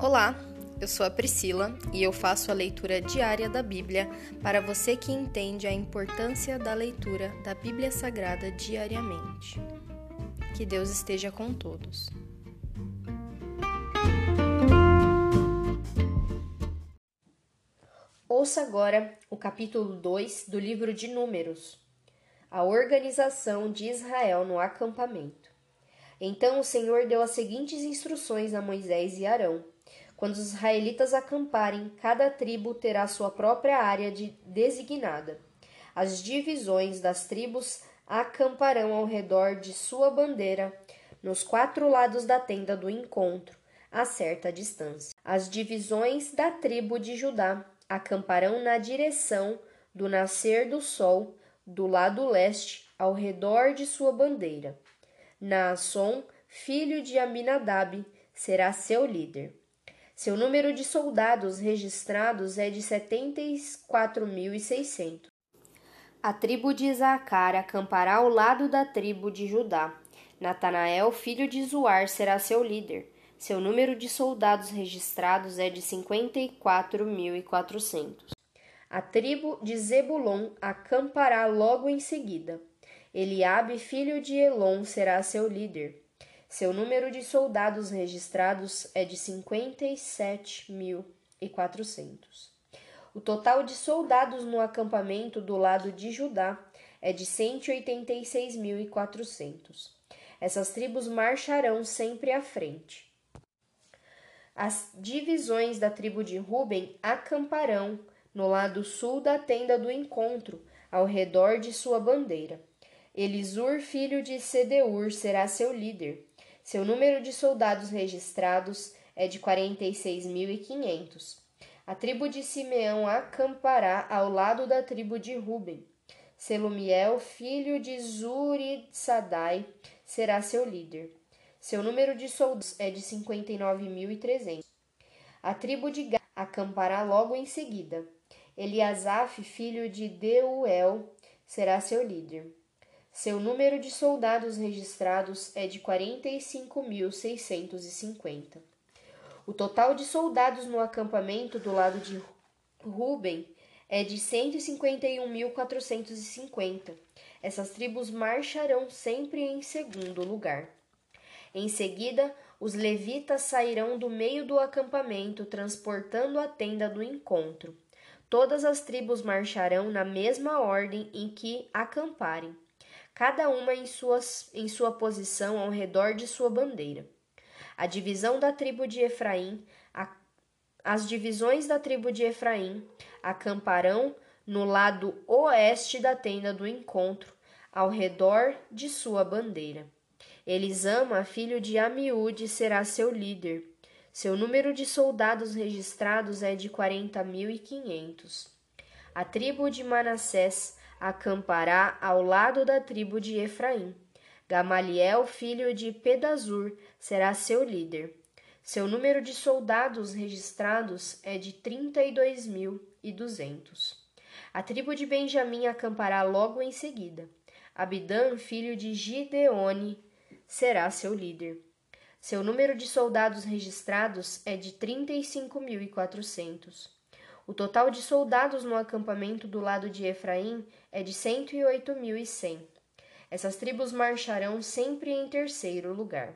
Olá, eu sou a Priscila e eu faço a leitura diária da Bíblia para você que entende a importância da leitura da Bíblia Sagrada diariamente. Que Deus esteja com todos. Ouça agora o capítulo 2 do livro de Números, a organização de Israel no acampamento. Então o Senhor deu as seguintes instruções a Moisés e Arão quando os israelitas acamparem, cada tribo terá sua própria área de designada. As divisões das tribos acamparão ao redor de sua bandeira, nos quatro lados da tenda do encontro, a certa distância. As divisões da tribo de Judá acamparão na direção do nascer do sol, do lado leste, ao redor de sua bandeira. Naasson, filho de Aminadab, será seu líder. Seu número de soldados registrados é de 74.600. A tribo de Isaacar acampará ao lado da tribo de Judá. Natanael, filho de Zuar, será seu líder. Seu número de soldados registrados é de 54.400. A tribo de Zebulon acampará logo em seguida. Eliabe, filho de Elon, será seu líder. Seu número de soldados registrados é de 57.400. O total de soldados no acampamento do lado de Judá é de 186.400. Essas tribos marcharão sempre à frente. As divisões da tribo de Ruben acamparão no lado sul da tenda do encontro, ao redor de sua bandeira. Elisur, filho de Sedeur, será seu líder. Seu número de soldados registrados é de 46.500. A tribo de Simeão acampará ao lado da tribo de Ruben. Selumiel, filho de Zuridsadai, será seu líder. Seu número de soldados é de 59.300. A tribo de Gad acampará logo em seguida. Eliasaf, filho de Deuel, será seu líder. Seu número de soldados registrados é de 45.650. O total de soldados no acampamento do lado de Ruben é de 151.450. Essas tribos marcharão sempre em segundo lugar. Em seguida, os levitas sairão do meio do acampamento, transportando a tenda do encontro. Todas as tribos marcharão na mesma ordem em que acamparem cada uma em, suas, em sua posição ao redor de sua bandeira. A divisão da tribo de Efraim, a, as divisões da tribo de Efraim acamparão no lado oeste da tenda do encontro, ao redor de sua bandeira. Elisama, filho de Amiúde, será seu líder. Seu número de soldados registrados é de quarenta mil e quinhentos. A tribo de Manassés acampará ao lado da tribo de Efraim. Gamaliel, filho de Pedazur, será seu líder. Seu número de soldados registrados é de trinta e dois mil e duzentos. A tribo de Benjamim acampará logo em seguida. Abidã, filho de Gideone, será seu líder. Seu número de soldados registrados é de trinta e cinco mil e quatrocentos. O total de soldados no acampamento do lado de Efraim é de 108.100. Essas tribos marcharão sempre em terceiro lugar.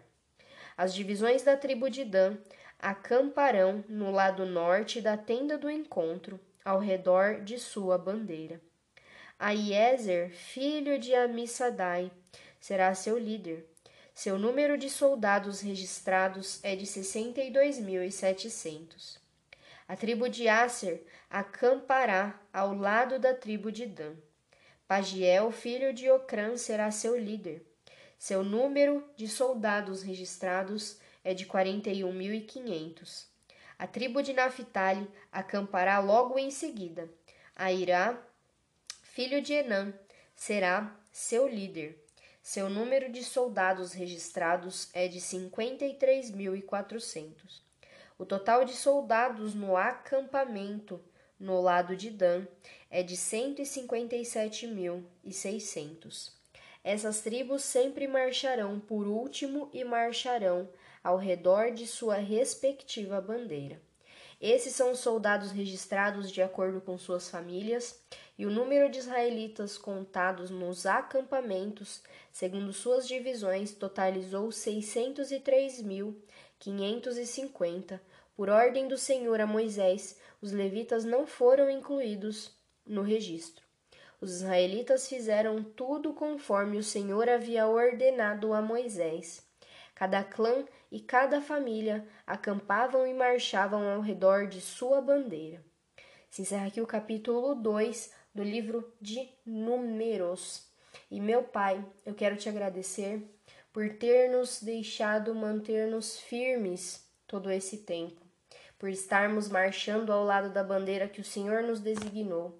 As divisões da tribo de Dan acamparão no lado norte da tenda do encontro, ao redor de sua bandeira. Aiezer, filho de Amissadai, será seu líder. Seu número de soldados registrados é de 62.700. A tribo de Aser acampará ao lado da tribo de Dan. Pagiel, filho de Ocrã, será seu líder. Seu número de soldados registrados é de 41.500. A tribo de Naphtali acampará logo em seguida. Airá, filho de Enã, será seu líder. Seu número de soldados registrados é de 53.400. O total de soldados no acampamento no lado de Dan é de 157.600. Essas tribos sempre marcharão por último e marcharão ao redor de sua respectiva bandeira. Esses são os soldados registrados de acordo com suas famílias, e o número de israelitas contados nos acampamentos, segundo suas divisões, totalizou 603.550. Por ordem do Senhor a Moisés, os levitas não foram incluídos no registro. Os israelitas fizeram tudo conforme o Senhor havia ordenado a Moisés. Cada clã e cada família acampavam e marchavam ao redor de sua bandeira. Se encerra aqui o capítulo 2 do livro de Números. E meu Pai, eu quero te agradecer por ter nos deixado manter-nos firmes todo esse tempo, por estarmos marchando ao lado da bandeira que o Senhor nos designou,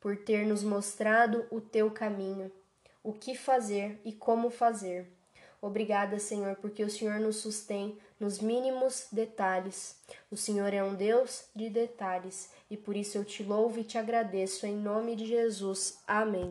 por ter nos mostrado o teu caminho, o que fazer e como fazer Obrigada, Senhor, porque o Senhor nos sustém nos mínimos detalhes. O Senhor é um Deus de detalhes e por isso eu te louvo e te agradeço em nome de Jesus. Amém.